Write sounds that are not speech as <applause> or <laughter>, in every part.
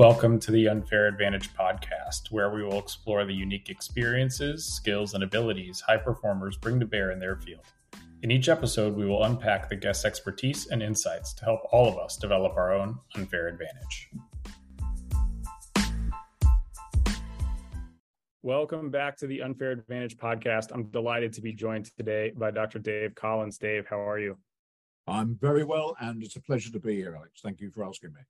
Welcome to the Unfair Advantage podcast, where we will explore the unique experiences, skills, and abilities high performers bring to bear in their field. In each episode, we will unpack the guest's expertise and insights to help all of us develop our own unfair advantage. Welcome back to the Unfair Advantage podcast. I'm delighted to be joined today by Dr. Dave Collins. Dave, how are you? I'm very well, and it's a pleasure to be here, Alex. Thank you for asking me.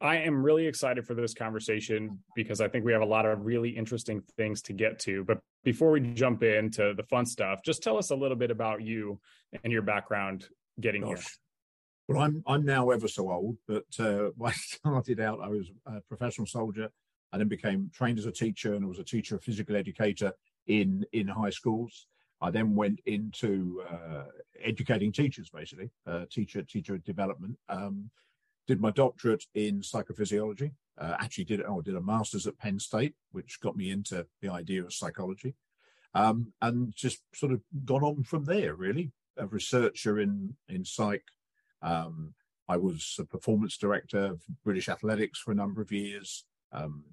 I am really excited for this conversation because I think we have a lot of really interesting things to get to. But before we jump into the fun stuff, just tell us a little bit about you and your background getting Gosh. here. Well, I'm I'm now ever so old, but uh, <laughs> when I started out, I was a professional soldier. I then became trained as a teacher and was a teacher, a physical educator in in high schools. I then went into uh, educating teachers, basically, uh, teacher teacher development. Um, did my doctorate in psychophysiology. Uh, actually, did oh, did a master's at Penn State, which got me into the idea of psychology, um, and just sort of gone on from there. Really, a researcher in in psych. Um, I was a performance director of British Athletics for a number of years. Um,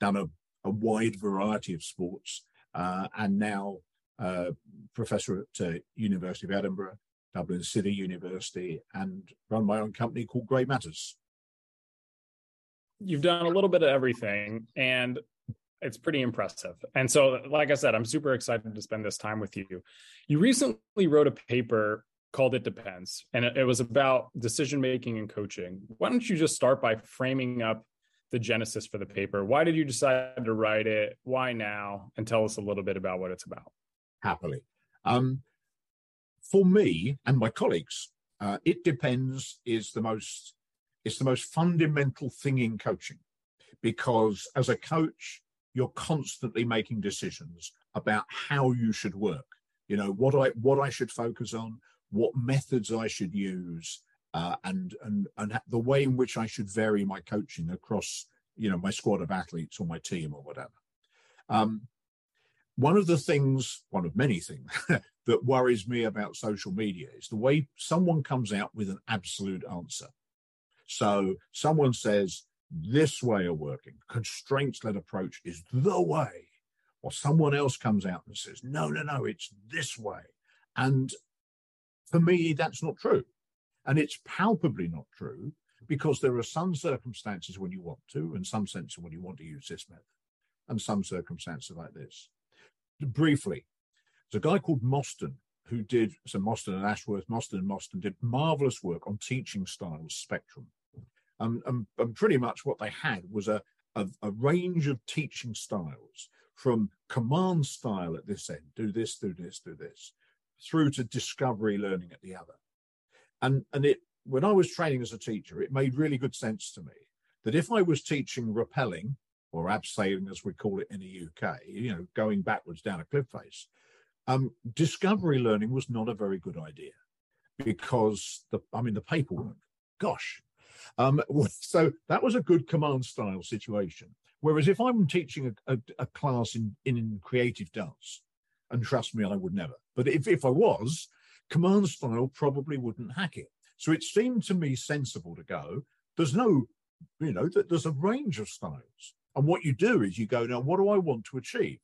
done a, a, wide variety of sports, uh, and now uh, professor at uh, University of Edinburgh Dublin City University, and run my own company called Grey Matters. You've done a little bit of everything, and it's pretty impressive. And so, like I said, I'm super excited to spend this time with you. You recently wrote a paper called It Depends, and it, was about decision making and coaching. Why don't you just start by framing up the genesis for the paper? Why did you decide to write it? Why now? And tell us a little bit about what it's about. Happily. Um, for me and my colleagues, uh, it depends is the most it's the most fundamental thing in coaching. Because as a coach you're constantly making decisions about how you should work. You know what i what i should focus on what methods i should use uh, and and and the way in which i should vary my coaching across you know my squad of athletes or my team or whatever. Um, one of the things, one of many things <laughs> that worries me about social media is the way someone comes out with an absolute answer. So someone says, this way of working, constraints led approach is the way. Or someone else comes out and says, no, no, no, it's this way. And for me, that's not true. And it's palpably not true because there are some circumstances when you want to, and some sense when you want to use this method, and some circumstances like this briefly, there's a guy called Mosston who did, so Mosston and Ashworth, Mosston and Mosston did marvelous work on teaching styles spectrum. Um, and, and pretty much what they had was a, a, a range of teaching styles from command style at this end, do this, do this, do this, through to discovery learning at the other. And, and it, when I was training as a teacher, it made really good sense to me that if I was teaching rappelling or abseiling as we call it in the UK, you know, going backwards down a cliff face, um, discovery learning was not a very good idea because the, I mean, the paperwork, gosh. Um, <laughs> so that was a good command style situation. Whereas if I'm teaching a, a, a class in, in creative dance, and trust me, I would never, but if, if I was, command style probably wouldn't hack it. So it seemed to me sensible to go, there's no, you know, that there's a range of styles. And what you do is you go, now, what do I want to achieve?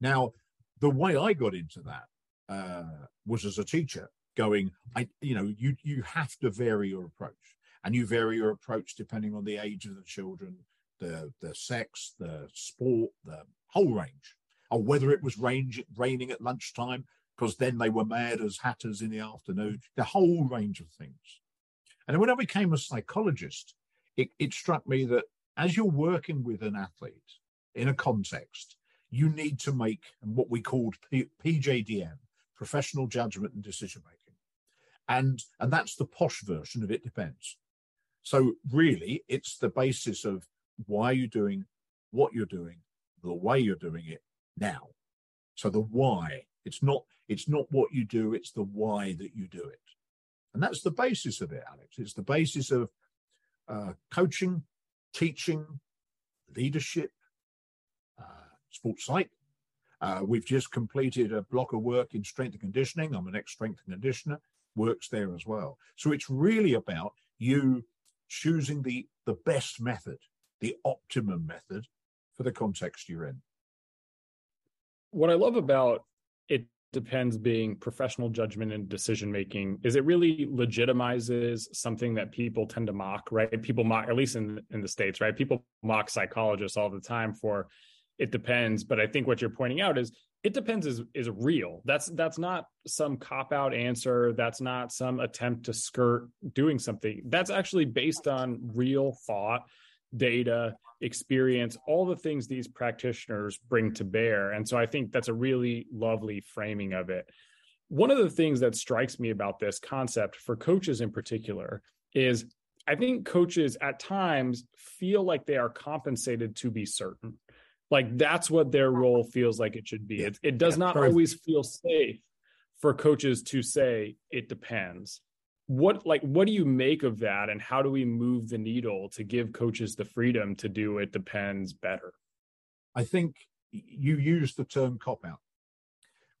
Now, the way I got into that uh, was as a teacher, going, I, you know, you you have to vary your approach, and you vary your approach depending on the age of the children, the the sex, the sport, the whole range, or whether it was range, raining at lunchtime because then they were mad as hatters in the afternoon, the whole range of things. And when I became a psychologist, it, it struck me that as you're working with an athlete in a context, you need to make what we called P- PJDM, professional judgment and decision making. And, and that's the posh version of it depends. So really, it's the basis of why you're doing what you're doing, the way you're doing it now. So the why, it's not, it's not what you do, it's the why that you do it. And that's the basis of it, Alex. It's the basis of uh, coaching, teaching, leadership, sports psych. Uh, we've just completed a block of work in strength and conditioning. I'm an ex strength and conditioner, works there as well. So it's really about you choosing the, the best method the optimum method for the context you're in. What I love about it depends being professional judgment and decision making is it really legitimizes something that people tend to mock right people mock at least in in the states right people mock psychologists all the time for it depends but i think what you're pointing out is it depends is is real. That's that's not some cop out answer. That's not some attempt to skirt doing something. That's actually based on real thought data experience all the things these practitioners bring to bear. And so i think that's a really lovely framing of it. One of the things that strikes me about this concept for coaches in particular is i think coaches at times feel like they are compensated to be certain like that's what their role feels like it should be. It, it does yeah, not always feel safe for coaches to say it depends. What like what do you make of that and how do we move the needle to give coaches the freedom to do it depends better? I think you use the term cop out,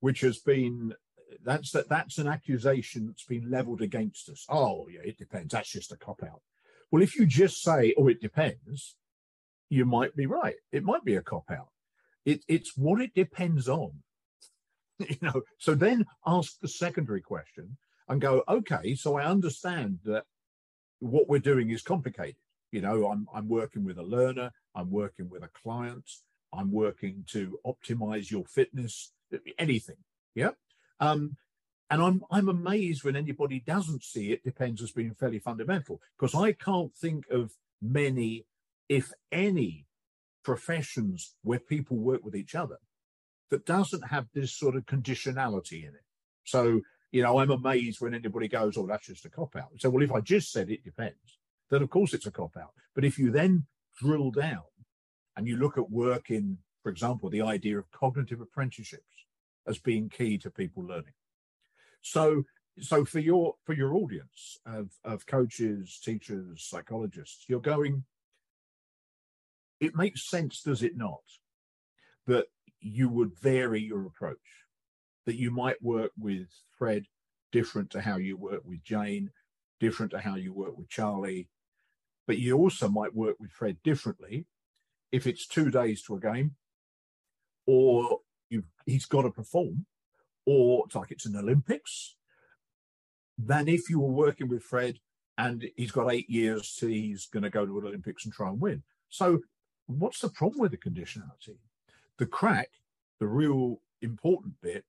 which has been that's that that's an accusation that's been leveled against us. Oh yeah, it depends. That's just a cop out. Well, if you just say, oh, it depends, you might be right. It might be a cop out. It, it's what it depends on. <laughs> you know, so then ask the secondary question and go, okay, so I understand that what we're doing is complicated. You know, I'm I'm working with a learner, I'm working with a client, I'm working to optimize your fitness, anything. Yeah. Um, and I'm I'm amazed when anybody doesn't see it depends as being fairly fundamental because I can't think of many if any, professions where people work with each other that doesn't have this sort of conditionality in it. So, you know, I'm amazed when anybody goes, oh, that's just a cop out. So, well, if I just said it depends, then of course it's a cop out. But if you then drill down and you look at work in, for example, the idea of cognitive apprenticeships as being key to people learning. So, so for your for your audience of, of coaches, teachers, psychologists, you're going, it makes sense, does it not, that you would vary your approach, that you might work with Fred different to how you work with Jane, different to how you work with Charlie, but you also might work with Fred differently if it's two days to a game, or he's got to perform, or it's like it's an Olympics, than if you were working with Fred and he's got eight years till he's going to go to an Olympics and try and win. So what's the problem with the conditionality? The crack, the real important bit,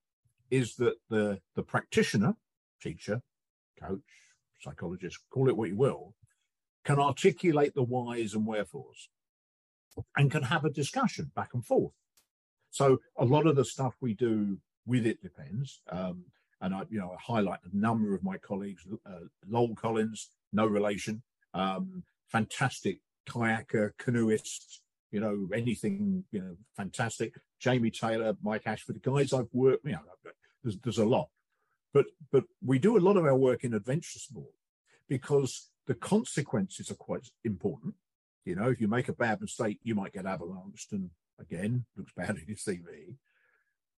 is that the the practitioner, teacher, coach, psychologist, call it what you will, can articulate the whys and wherefores and can have a discussion back and forth. So a lot of the stuff we do with it depends. Um, and I, you know, I highlight a number of my colleagues, uh, Loel Collins, no relation, um, fantastic kayaker, canoeist, you know, anything, you know, fantastic. Jamie Taylor, Mike Ashford, the guys I've worked, you know, there's, there's a lot. But but we do a lot of our work in adventure sport because the consequences are quite important. You know, if you make a bad mistake, you might get avalanched, and again, looks bad in your CV.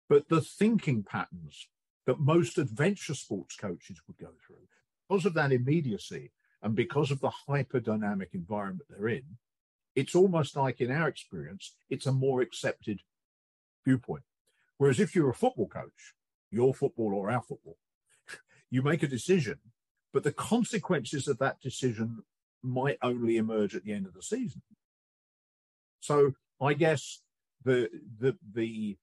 But the thinking patterns that most adventure sports coaches would go through, because of that immediacy and because of the hyper dynamic environment they're in, it's almost like in our experience, it's a more accepted viewpoint. Whereas if you're a football coach, your football or our football, <laughs> you make a decision, but the consequences of that decision might only emerge at the end of the season. So I guess the the the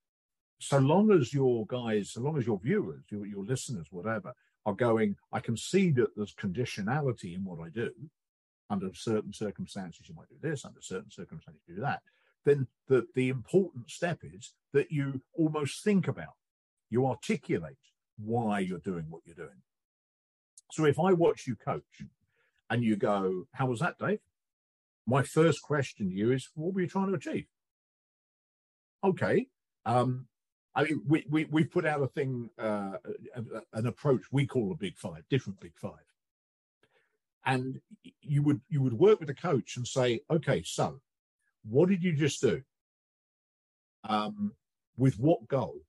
so long as your guys, so long as your viewers, your, your listeners, whatever, are going, I can see that there's conditionality in what I do under certain circumstances you might do this, under certain circumstances you do that, then the, the important step is that you almost think about, you articulate why you're doing what you're doing. So if I watch you coach and you go, How was that, Dave? My first question to you is, What were you trying to achieve? Okay. Um, I mean, we, we, we put out a thing, uh, an approach we call a big five, different big five and you would you would work with the coach and say, okay, so what did you just do? Um, with what goal?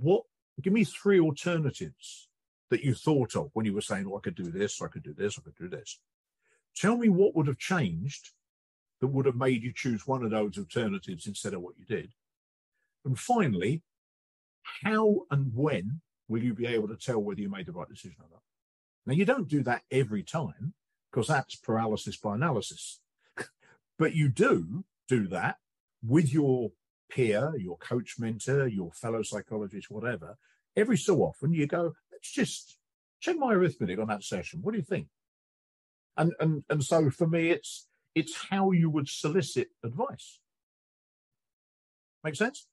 What? Give me three alternatives that you thought of when you were saying, "Oh, I could do this, I could do this, I could do this." Tell me what would have changed that would have made you choose one of those alternatives instead of what you did? And finally, how and when will you be able to tell whether you made the right decision or not? Now, you don't do that every time because that's paralysis by analysis. <laughs> but you do do that with your peer, your coach mentor, your fellow psychologist, whatever. Every so often you go, let's just check my arithmetic on that session. What do you think? And and and so for me, it's it's how you would solicit advice. Make sense?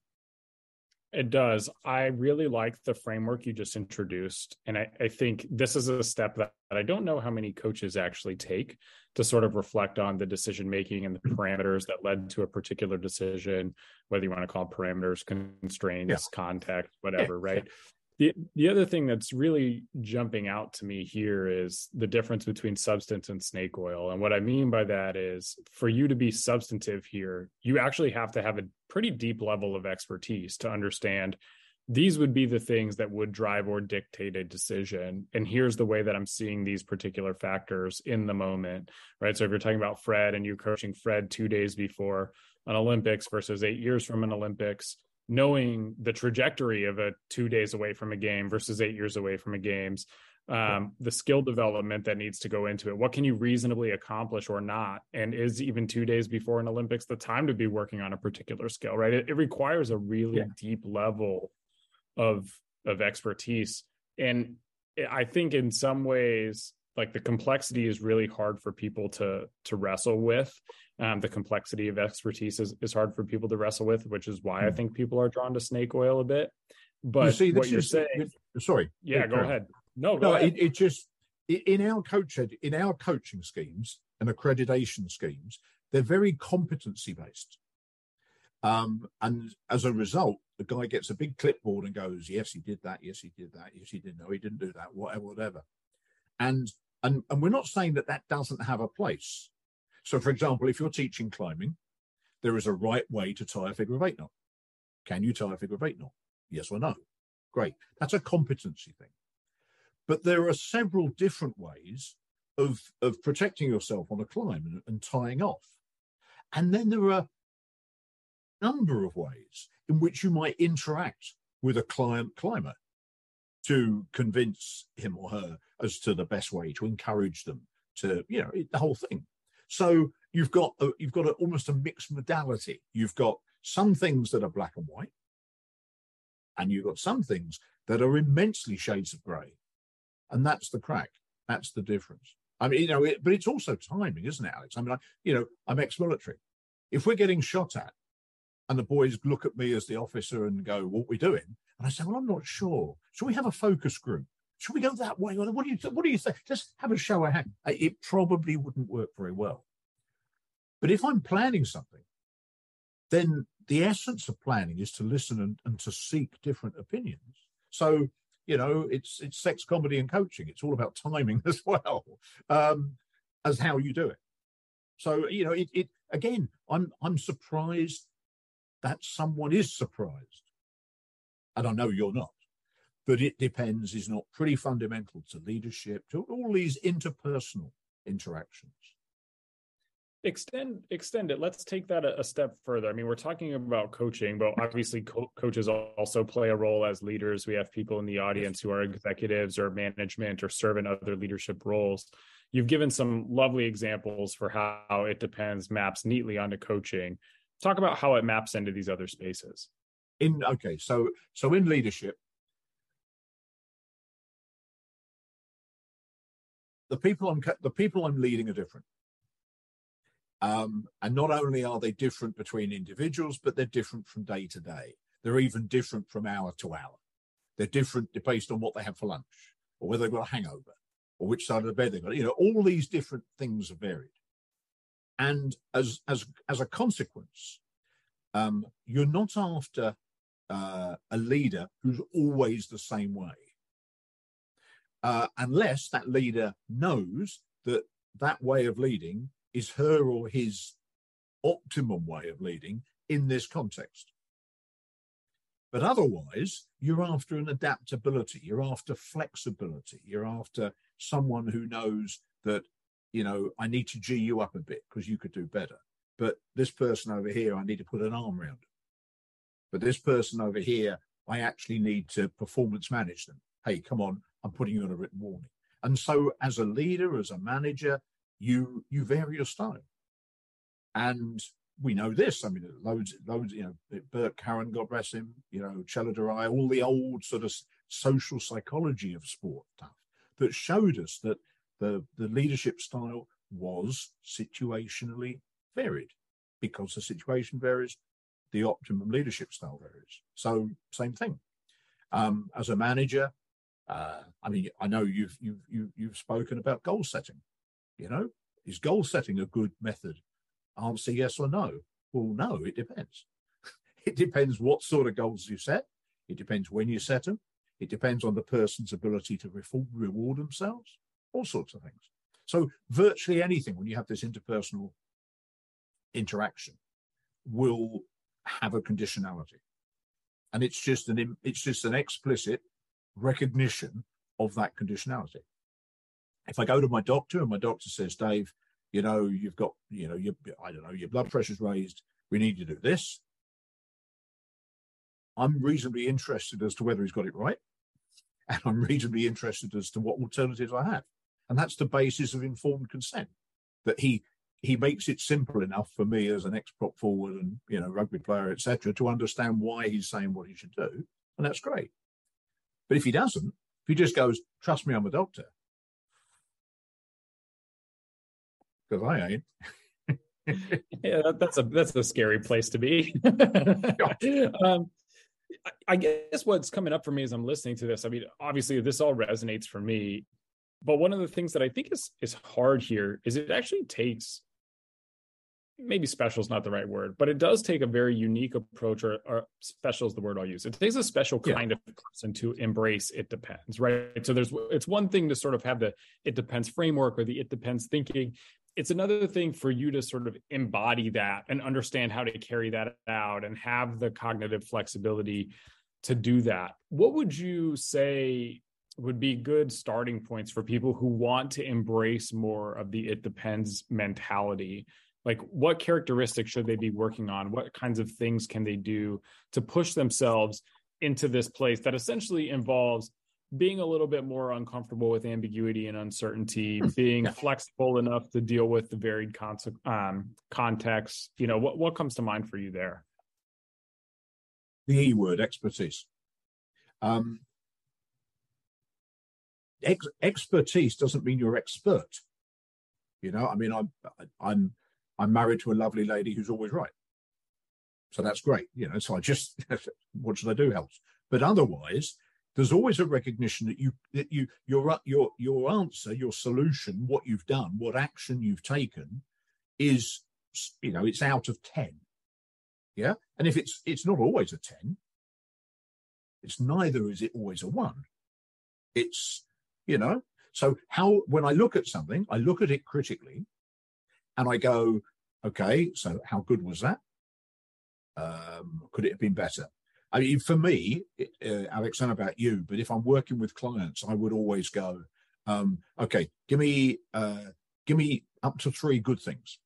It does. I really like the framework you just introduced. And I, I, think this is a step that, that I don't know how many coaches actually take to sort of reflect on the decision making and the mm-hmm. parameters that led to a particular decision, whether you want to call parameters, constraints, yeah. context, whatever, yeah. right? The, the other thing that's really jumping out to me here is the difference between substance and snake oil. And what I mean by that is for you to be substantive here, you actually have to have a pretty deep level of expertise to understand these would be the things that would drive or dictate a decision. And here's the way that I'm seeing these particular factors in the moment, right? So if you're talking about Fred and you coaching Fred two days before an Olympics versus eight years from an Olympics, knowing the trajectory of a two days away from a game versus eight years away from a games um, the skill development that needs to go into it what can you reasonably accomplish or not and is even two days before an olympics the time to be working on a particular skill right it, it requires a really yeah. deep level of of expertise and i think in some ways like the complexity is really hard for people to to wrestle with um, the complexity of expertise is, is hard for people to wrestle with, which is why I hmm. think people are drawn to snake oil a bit. But you see, what you're is, saying, sorry, yeah, go ahead. No, no. It, it just in our coach in our coaching schemes and accreditation schemes, they're very competency based. Um, and as a result, the guy gets a big clipboard and goes, "Yes, he did that. Yes, he did that. Yes, he did. No, he didn't do that. Whatever, whatever." And and and we're not saying that that doesn't have a place. So, for example, if you're teaching climbing, there is a right way to tie a figure of eight knot. Can you tie a figure of eight knot? Yes or no? Great. That's a competency thing. But there are several different ways of, of protecting yourself on a climb and, and tying off. And then there are a number of ways in which you might interact with a client climber to convince him or her as to the best way to encourage them to, you know, the whole thing. So you've got a, you've got a, almost a mixed modality. You've got some things that are black and white, and you've got some things that are immensely shades of grey, and that's the crack. That's the difference. I mean, you know, it, but it's also timing, isn't it, Alex? I mean, I, you know, I'm ex-military. If we're getting shot at, and the boys look at me as the officer and go, "What are we doing?" and I say, "Well, I'm not sure. Should we have a focus group? should we go that way? What do you th- what do you think? Just have a show of hands. It probably wouldn't work very well. But if I'm planning something, then the essence of planning is to listen and, and to seek different opinions. So you know, it's it's sex comedy and coaching. It's all about timing <laughs> as well um, as how you do it. So you know, it, it again. I'm I'm surprised that someone is surprised, and I know you're not but it depends is not pretty fundamental to leadership, to all these interpersonal interactions. Extend extend it. Let's take that a, a step further. I mean, we're talking about coaching, but obviously co- coaches also play a role as leaders. We have people in the audience who are executives or management or serve in other leadership roles. You've given some lovely examples for how it depends maps neatly onto coaching. Talk about how it maps into these other spaces. In okay, so so in leadership, the people I'm the people I'm leading are different. Um, and not only are they different between individuals, but they're different from day to day. They're even different from hour to hour. They're different based on what they have for lunch, or whether they've got a hangover, or which side of the bed they've got. You know, all these different things are varied. And as as as a consequence, um, you're not after uh, a leader who's always the same way uh, unless that leader knows that that way of leading is her or his optimum way of leading in this context. But otherwise, you're after an adaptability, you're after flexibility, you're after someone who knows that, you know, I need to G you up a bit because you could do better. but this person over here, I need to put an arm around. But this person over here, I actually need to performance manage them. Hey, come on, I'm putting you on a written warning. And so as a leader, as a manager, you you vary your style. And we know this. I mean, loads, loads, you know, Bert Carron, God bless him, you know, Chelladurai, all the old sort of social psychology of sport stuff that showed us that the, the leadership style was situationally varied. Because the situation varies, the optimum leadership style varies. So, same thing. Um, as a manager, uh, I mean, I know you've you've you've, you've spoken about goal setting. You know, is goal setting a good method answer yes or no? Well, no, it depends. <laughs> it depends what sort of goals you set. It depends when you set them. It depends on the person's ability to reward themselves, all sorts of things. So, virtually anything when you have this interpersonal interaction will have a conditionality, and it's just an it's just an explicit recognition of that conditionality. If I go to my doctor and my doctor says, Dave, you know, you've got, you know, your, I don't know, your blood pressure's raised. We need to do this. I'm reasonably interested as to whether he's got it right. <laughs> And I'm reasonably interested as to what alternatives I have. And that's the basis of informed consent that he he makes it simple enough for me as an ex-prop forward and you know rugby player etc to understand why he's saying what he should do and that's great but if he doesn't if he just goes trust me i'm a doctor because I ain't. <laughs> yeah, that's a that's a scary place to be. <laughs> um, I guess what's coming up for me as I'm listening to this, I mean, obviously this all resonates for me, but one of the things that I think is is hard here is it actually takes maybe special is not the right word, but it does take a very unique approach, or, or special is the word I'll use. It takes a special kind yeah. of person to embrace it depends, right? So there's it's one thing to sort of have the it depends framework or the it depends thinking, it's another thing for you to sort of embody that and understand how to carry that out and have the cognitive flexibility to do that. What would you say would be good starting points for people who want to embrace more of the it depends mentality? Like, what characteristics should they be working on? What kinds of things can they do to push themselves into this place that essentially involves being a little bit more uncomfortable with ambiguity and uncertainty, being yeah. flexible enough to deal with the varied con- um, contexts. You know, what what comes to mind for you there? The E word, expertise. Um, ex- expertise doesn't mean you're expert. You know, I mean, I'm I'm I'm married to a lovely lady who's always right, so that's great. You know, so I just <laughs> what should I do helps. But otherwise, there's always a recognition that you that you your your your answer, your solution, what you've done, what action you've taken, is you know it's out of ten. Yeah, and if it's it's not always a ten, it's neither is it always a one. It's you know so how when I look at something, I look at it critically, and I go, okay, so how good was that? Um, could it have been better? I mean, for me, uh, Alex, I don't know about you, but if I'm working with clients, I would always go, um, okay, give me, uh, give me up to three good things,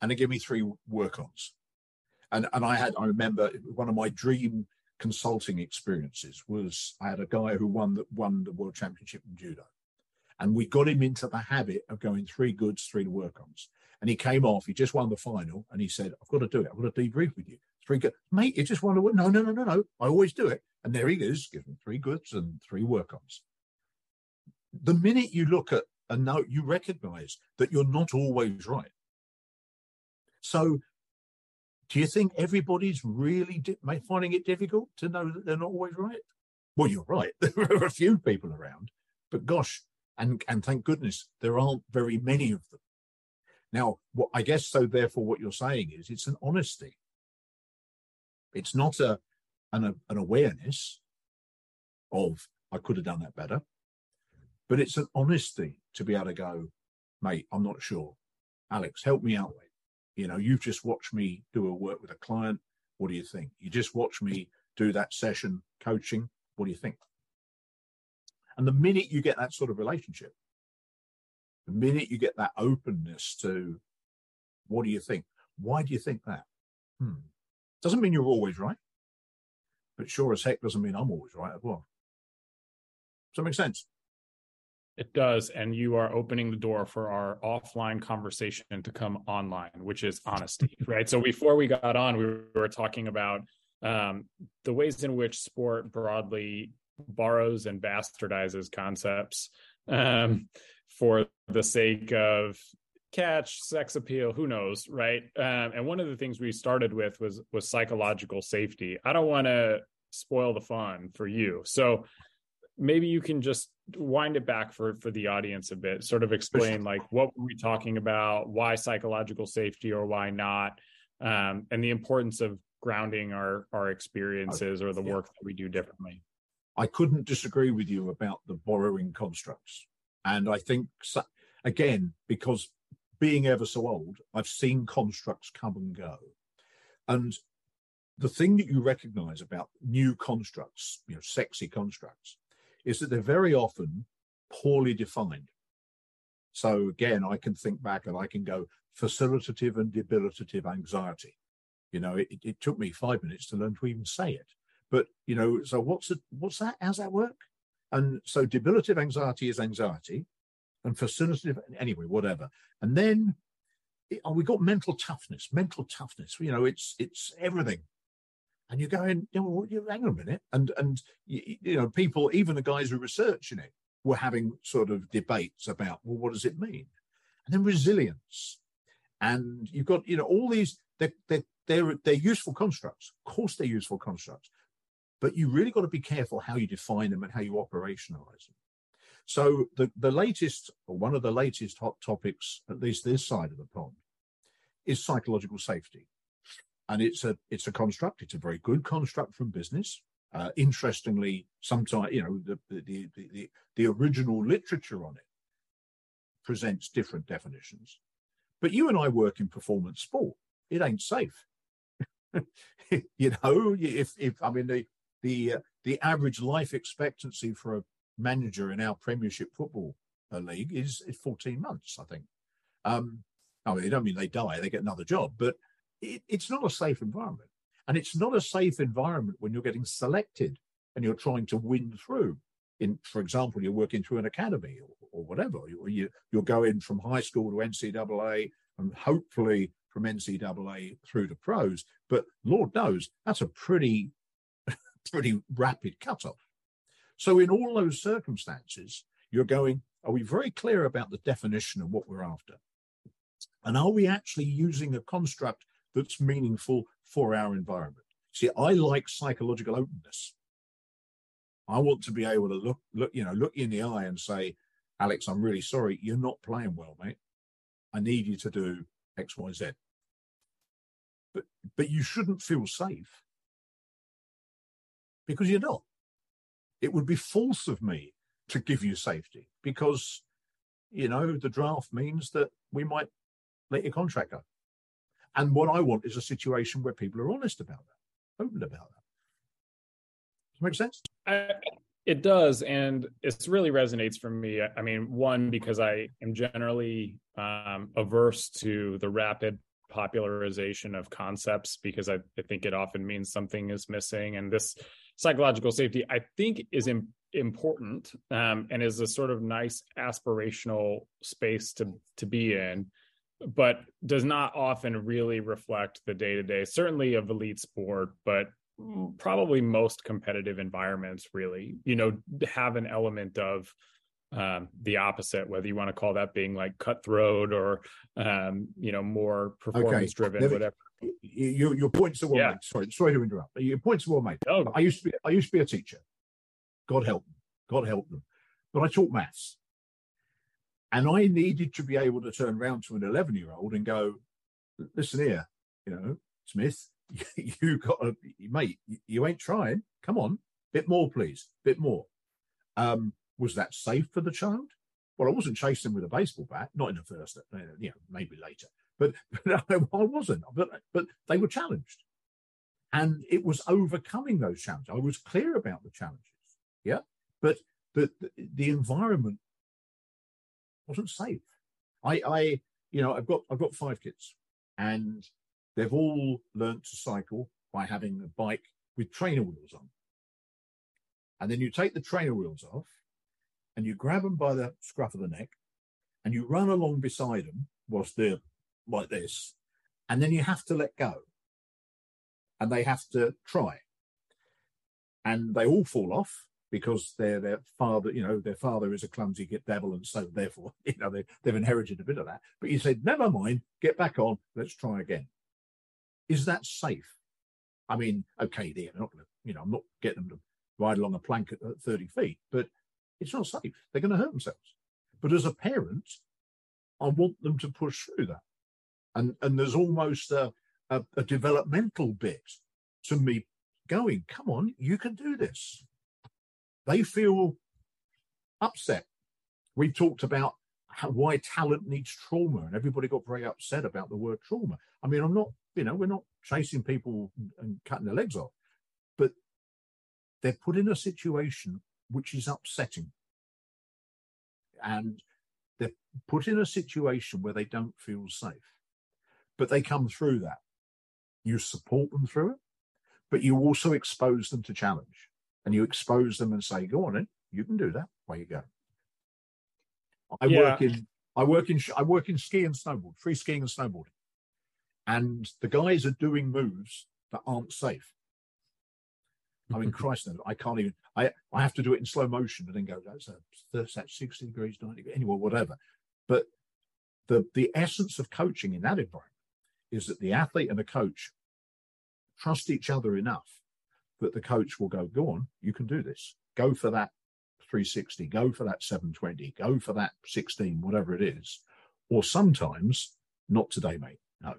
and then give me three work-ons. And and I had, I remember one of my dream consulting experiences was I had a guy who won the won the world championship in judo, and we got him into the habit of going three goods, three work-ons. And he came off, he just won the final, and he said, I've got to do it. I've got to debrief with you three good. Mate, you just wonder what? No, no, no, no, no. I always do it. And there he is, giving three goods and three work-ons. The minute you look at a note, you recognize that you're not always right. So do you think everybody's really di- finding it difficult to know that they're not always right? Well, you're right. <laughs> There are a few people around, but gosh, and and thank goodness there aren't very many of them. Now, what I guess so. Therefore, what you're saying is it's an honesty. It's not a an, an awareness of I could have done that better, but it's an honesty to be able to go, mate, I'm not sure. Alex, help me out. You know, you've just watched me do a work with a client. What do you think? You just watched me do that session coaching. What do you think? And the minute you get that sort of relationship, the minute you get that openness to what do you think? Why do you think that? Hmm. Doesn't mean you're always right, but sure as heck doesn't mean I'm always right as well. Does that make sense? It does. And you are opening the door for our offline conversation to come online, which is honesty, <laughs> right? So before we got on, we were talking about um, the ways in which sport broadly borrows and bastardizes concepts um, for the sake of catch, sex appeal, who knows, right? Um, and one of the things we started with was was psychological safety. I don't want to spoil the fun for you, so maybe you can just wind it back for for the audience a bit sort of explain like what were we talking about? Why psychological safety or why not? Um, and the importance of grounding our our experiences or the work that we do differently. I couldn't disagree with you about the borrowing constructs and i think again because being ever so old i've seen constructs come and go and the thing that you recognize about new constructs you know sexy constructs is that they're very often poorly defined. So again, I can think back and I can go facilitative and debilitative anxiety. You know, it, it took me five minutes to learn to even say it. But you know, so what's it? What's that? How's that work? And so debilitative anxiety is anxiety, and facilitative anyway, whatever. And then oh, we got mental toughness. Mental toughness. You know, it's it's everything and you're going, you know, hang on a minute, and and you, you know, people, even the guys who are researching it, were having sort of debates about, well, what does it mean? And then resilience, and you've got, you know, all these they're they're they're, they're useful constructs. Of course, they're useful constructs, but you really got to be careful how you define them and how you operationalize them. So the the latest, or one of the latest hot topics, at least this side of the pond, is psychological safety and it's a it's a construct. It's a very good construct from business. Uh, interestingly, sometimes you know the, the the, the the original literature on it presents different definitions. But you and I work in performance sport. It ain't safe. <laughs> you know, if if I mean the the uh, the average life expectancy for a manager in our Premiership football uh, league is is 14 months, I think. Um, I mean, they don't mean they die; they get another job, but it, it's not a safe environment. And it's not a safe environment when you're getting selected and you're trying to win through. In, for example, you're working through an academy or, or whatever. You, you, you're going from high school to NCAA and hopefully from NCAA through to pros. But Lord knows that's a pretty, pretty rapid cutoff. So in all those circumstances, you're going, are we very clear about the definition of what we're after? And are we actually using a construct that's meaningful for our environment. See, I like psychological openness. I want to be able to look, look, you know, look you in the eye and say, Alex, I'm really sorry, you're not playing well, mate. I need you to do X, Y, Z. But but you shouldn't feel safe because you're not. It would be false of me to give you safety because you know the draft means that we might let your contract go. And what I want is a situation where people are honest about that, open about that. Does that make sense? It does. And it really resonates for me. I mean, one, because I am generally um, averse to the rapid popularization of concepts because I, I, think it often means something is missing. And this psychological safety, I think, is Im- important um, and is a sort of nice aspirational space to to be in but does not often really reflect the day to day, certainly of elite sport, but probably most competitive environments really, you know, have an element of um, the opposite, whether you want to call that being like cutthroat or, um, you know, more performance driven, okay. whatever. Your, your points are well yeah. made. Sorry, sorry to interrupt. Your points are well made. Oh. I used to be, I used to be a teacher. God help them. God help them. But I taught maths. And I needed to be able to turn around to an 11 year old and go, listen here, you know, Smith, <laughs> you got a mate, you ain't trying. Come on, bit more, please, bit more. Um, was that safe for the child? Well, I wasn't chasing with a baseball bat, not in the first, you know, maybe later, but, <laughs> but I wasn't. But, but they were challenged. And it was overcoming those challenges. I was clear about the challenges. Yeah. But the, the, the environment wasn't safe. I, I, you know, I've got I've got five kids, and they've all learnt to cycle by having a bike with trainer wheels on. And then you take the trainer wheels off and you grab them by the scruff of the neck and you run along beside them whilst they're like this. And then you have to let go and they have to try. And they all fall off because their their father, you know, their father is a clumsy devil, and so therefore, <laughs> you know, they, they've inherited a bit of that. But you said, never mind, get back on, let's try again. Is that safe? I mean, okay, they're not going to, you know, I'm not getting them to ride along a plank at 30 feet, but it's not safe. They're going to hurt themselves. But as a parent, I want them to push through that. And and there's almost a, a, a developmental bit to me going, come on, you can do this they feel upset. We've talked about how, why talent needs trauma, and everybody got very upset about the word trauma. I mean, I'm not, you know, we're not chasing people and cutting their legs off, but they're put in a situation which is upsetting. And they're put in a situation where they don't feel safe, but they come through that. You support them through it, but you also expose them to challenge and you expose them and say, "Go on, in, you can do that. Where you go." I yeah. work in I work in I work in ski and snowboard, free skiing and snowboarding, and the guys are doing moves that aren't safe. I mean, <laughs> Christ, I can't even. I I have to do it in slow motion and then go. That's a that's sixty degrees, ninety anyway, whatever. But the the essence of coaching in that environment is that the athlete and the coach trust each other enough that the coach will go, go on, you can do this. Go for that 360, go for that 720, go for that 16, whatever it is. Or sometimes, not today, mate. No,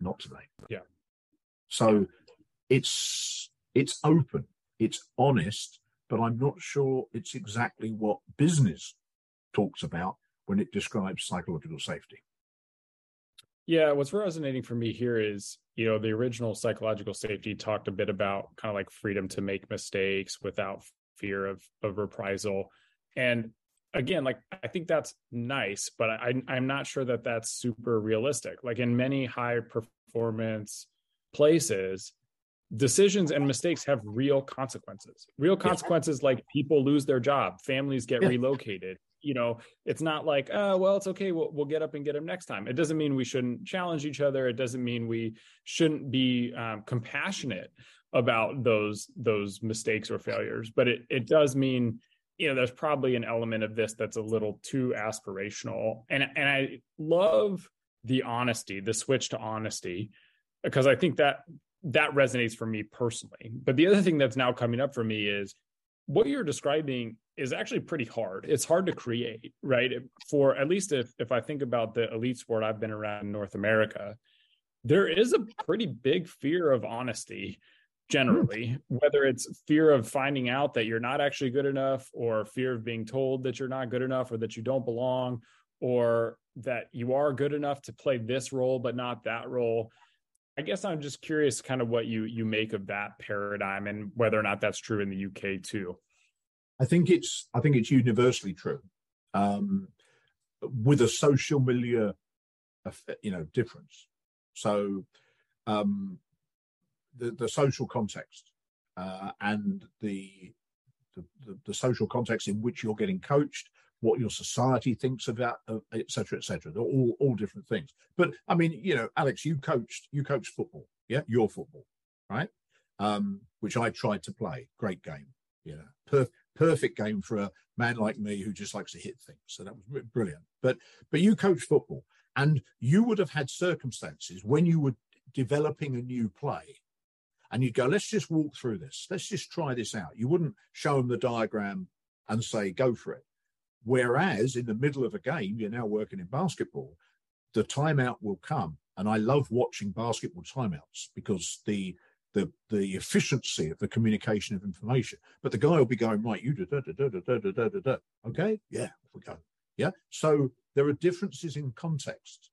not today. Yeah. So it's it's open, it's honest, but I'm not sure it's exactly what business talks about when it describes psychological safety. Yeah, what's resonating for me here is, you know, the original psychological safety talked a bit about kind of like freedom to make mistakes without fear of of reprisal. And again, like I think that's nice, but I I'm not sure that that's super realistic. Like in many high performance places, decisions and mistakes have real consequences. Real consequences like people lose their job, families get yeah. relocated, you know it's not like oh well it's okay we'll, we'll get up and get him next time. It doesn't mean we shouldn't challenge each other. It doesn't mean we shouldn't be um, compassionate about those those mistakes or failures. But it, it does mean you know there's probably an element of this that's a little too aspirational. And and i love the honesty the switch to honesty because i think that that resonates for me personally. But the other thing that's now coming up for me is what you're describing is actually pretty hard. It's hard to create, right? For at least if if I think about the elite sport I've been around in North America, there is a pretty big fear of honesty generally, hmm. whether it's fear of finding out that you're not actually good enough or fear of being told that you're not good enough or that you don't belong or that you are good enough to play this role but not that role. I guess I'm just curious kind of what you you make of that paradigm and whether or not that's true in the UK too. I think it's I think it's universally true, um, with a social milieu, you know, difference. So, um, the the social context uh, and the, the, the social context in which you're getting coached, what your society thinks of about, etc., etc. They're all all different things. But I mean, you know, Alex, you coached you coached football, yeah, your football, right? Um, which I tried to play. Great game, you know, perfect game for a man like me who just likes to hit things. So that was brilliant. But but you coach football, and you would have had circumstances when you were developing a new play, and you'd go, "Let's just walk through this. Let's just try this out." You wouldn't show them the diagram and say, "Go for it." Whereas in the middle of a game, you're now working in basketball, the timeout will come. And I love watching basketball timeouts because the the the efficiency of the communication of information. But the guy will be going, right, you da da da da da da da da da. Okay, yeah, we go. Yeah. So there are differences in context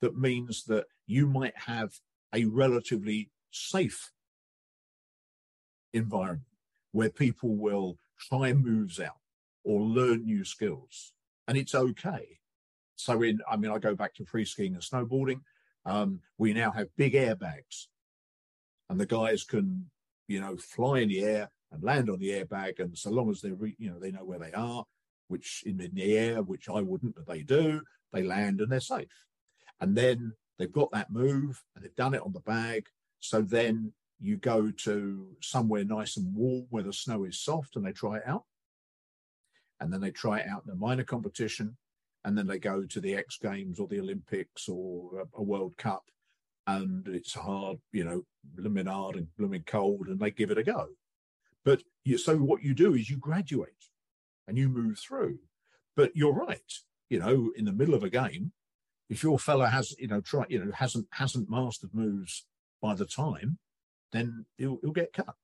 that means that you might have a relatively safe environment where people will try moves out or learn new skills. And it's okay. So in I mean, I go back to free skiing and snowboarding Um, we now have big airbags, and the guys can, you know, fly in the air and land on the airbag, and so long as they, re- you know, they know where they are, which in, in the air, which I wouldn't, but they do, they land and they're safe. And then they've got that move and they've done it on the bag. So then you go to somewhere nice and warm where the snow is soft and they try it out. And then they try it out in a minor competition. And then they go to the X Games or the Olympics or a, a World Cup. And it's hard, you know, blooming hard and blooming cold, and they give it a go. But you, so what you do is you graduate and you move through. But you're right, you know, in the middle of a game, if your fella has, you know, try, you know, hasn't hasn't mastered moves by the time, then he'll, he'll get cut,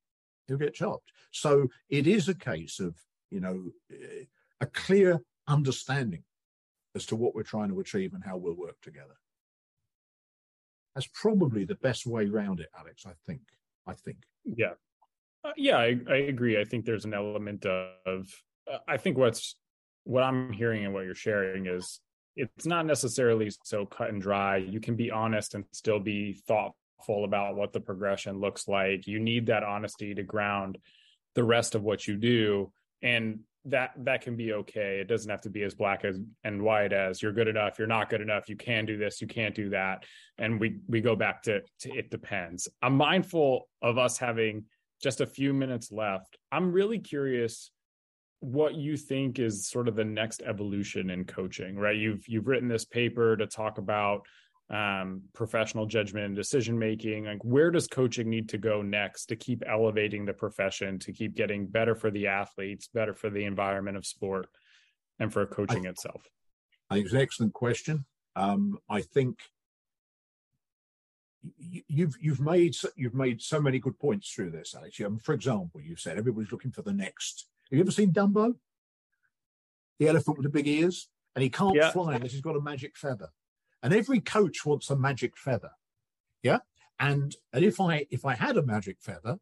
he'll get chopped. So it is a case of, you know, eh, a clear understanding as to what we're trying to achieve and how we'll work together. That's probably the best way around it, Alex. I think. I think. Yeah, uh, yeah, I, I, agree. I think there's an element of. Uh, I think what's what I'm hearing and what you're sharing is it's not necessarily so cut and dry. You can be honest and still be thoughtful about what the progression looks like. You need that honesty to ground the rest of what you do, and that that can be okay. It doesn't have to be as black as and white as you're good enough, you're not good enough, you can do this, you can't do that, and we we go back to, to it depends. I'm mindful of us having just a few minutes left. I'm really curious what you think is sort of the next evolution in coaching, right? You've you've written this paper to talk about um, professional judgment and decision making. Like, where does coaching need to go next to keep elevating the profession, to keep getting better for the athletes, better for the environment of sport, and for coaching I, itself? I think it's an excellent question. Um, I think you've you've made you've made so many good points through this, Alex. Um, for example, you've said everybody's looking for the next. Have you ever seen Dumbo? The elephant with the big ears, and he can't yeah. fly unless he's got a magic feather. And every coach wants a magic feather, yeah. And and if I if I had a magic feather,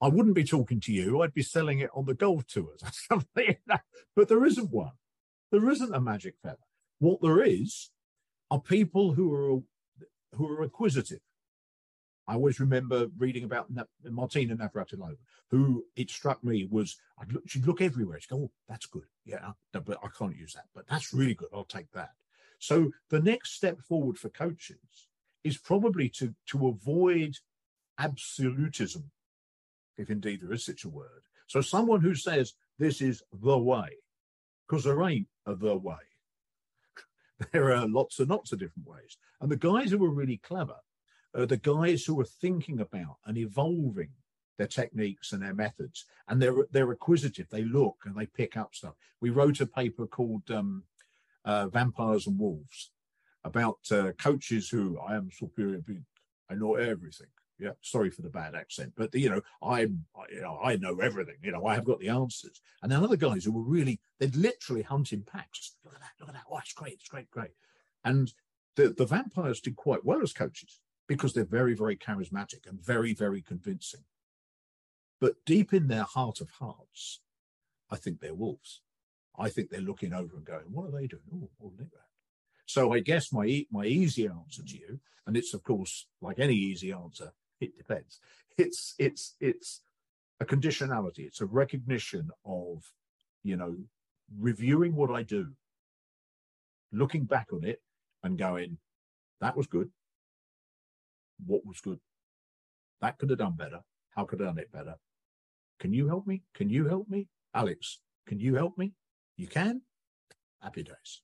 I wouldn't be talking to you. I'd be selling it on the golf tours or <laughs> something. but there isn't one. There isn't a magic feather. What there is are people who are who are acquisitive I always remember reading about Martina Navratilova, who it struck me was I'd look, she'd look everywhere. She'd go, "Oh, that's good. Yeah, but I can't use that. But that's really good. I'll take that." So the next step forward for coaches is probably to to avoid absolutism, if indeed there is such a word. So someone who says this is the way, because there ain't a the way. <laughs> there are lots and lots of different ways. And the guys who are really clever are the guys who are thinking about and evolving their techniques and their methods, and they're they're acquisitive. They look and they pick up stuff. We wrote a paper called um, uh, "Vampires and Wolves" about uh, coaches who I am superior. I know everything. Yeah, sorry for the bad accent, but you know, I'm, you know, I know everything. You know, I have got the answers. And then other guys who were really, they'd literally hunt in packs. Look at that! Look at that! Oh, it's great! It's great! Great! And the the vampires did quite well as coaches because they're very, very charismatic and very, very convincing. But deep in their heart of hearts, I think they're wolves. I think they're looking over and going, what are they doing? Oh, that. So I guess my my easy answer to you, and it's of course like any easy answer, it depends. It's it's it's a conditionality. It's a recognition of, you know, reviewing what I do, looking back on it, and going, that was good what was good. That could have done better. How could I have done it better? Can you help me? Can you help me? Alex, can you help me? You can? Happy days.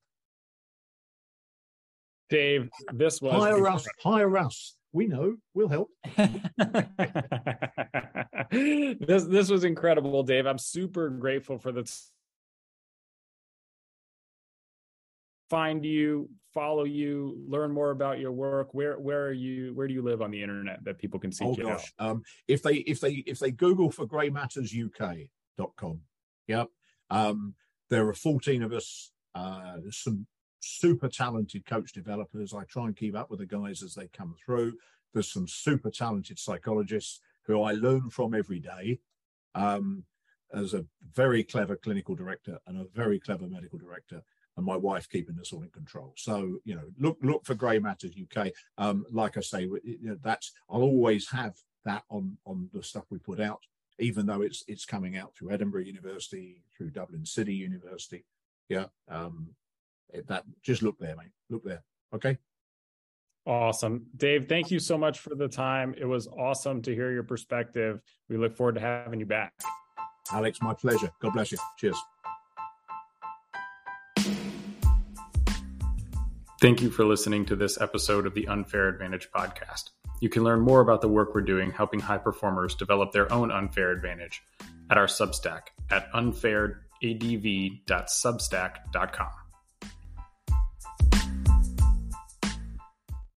Dave, this was hire us, hire us. We know, we'll help. <laughs> this this was incredible, Dave. I'm super grateful for the find you, follow you, learn more about your work? Where where are you? Where do you live on the internet that people can see? Oh gosh, um, if they if they if they Google for gray greymattersuk.com, yep. Um, there are 14 of us. Uh, some super talented coach developers. I try and keep up with the guys as they come through. There's some super talented psychologists who I learn from every day. Um, as a very clever clinical director and a very clever medical director, and my wife keeping us all in control. So you know, look look for Grey Matters UK. Um, like I say, that's I'll always have that on on the stuff we put out, even though it's it's coming out through Edinburgh University, through Dublin City University. Yeah, um, that just look there, mate. Look there. Okay. Awesome. Dave, thank you so much for the time. It was awesome to hear your perspective. We look forward to having you back. Alex, my pleasure. God bless you. Cheers. Thank you for listening to this episode of the Unfair Advantage podcast. You can learn more about the work we're doing helping high performers develop their own unfair advantage at our Substack at unfairadv.substack.com.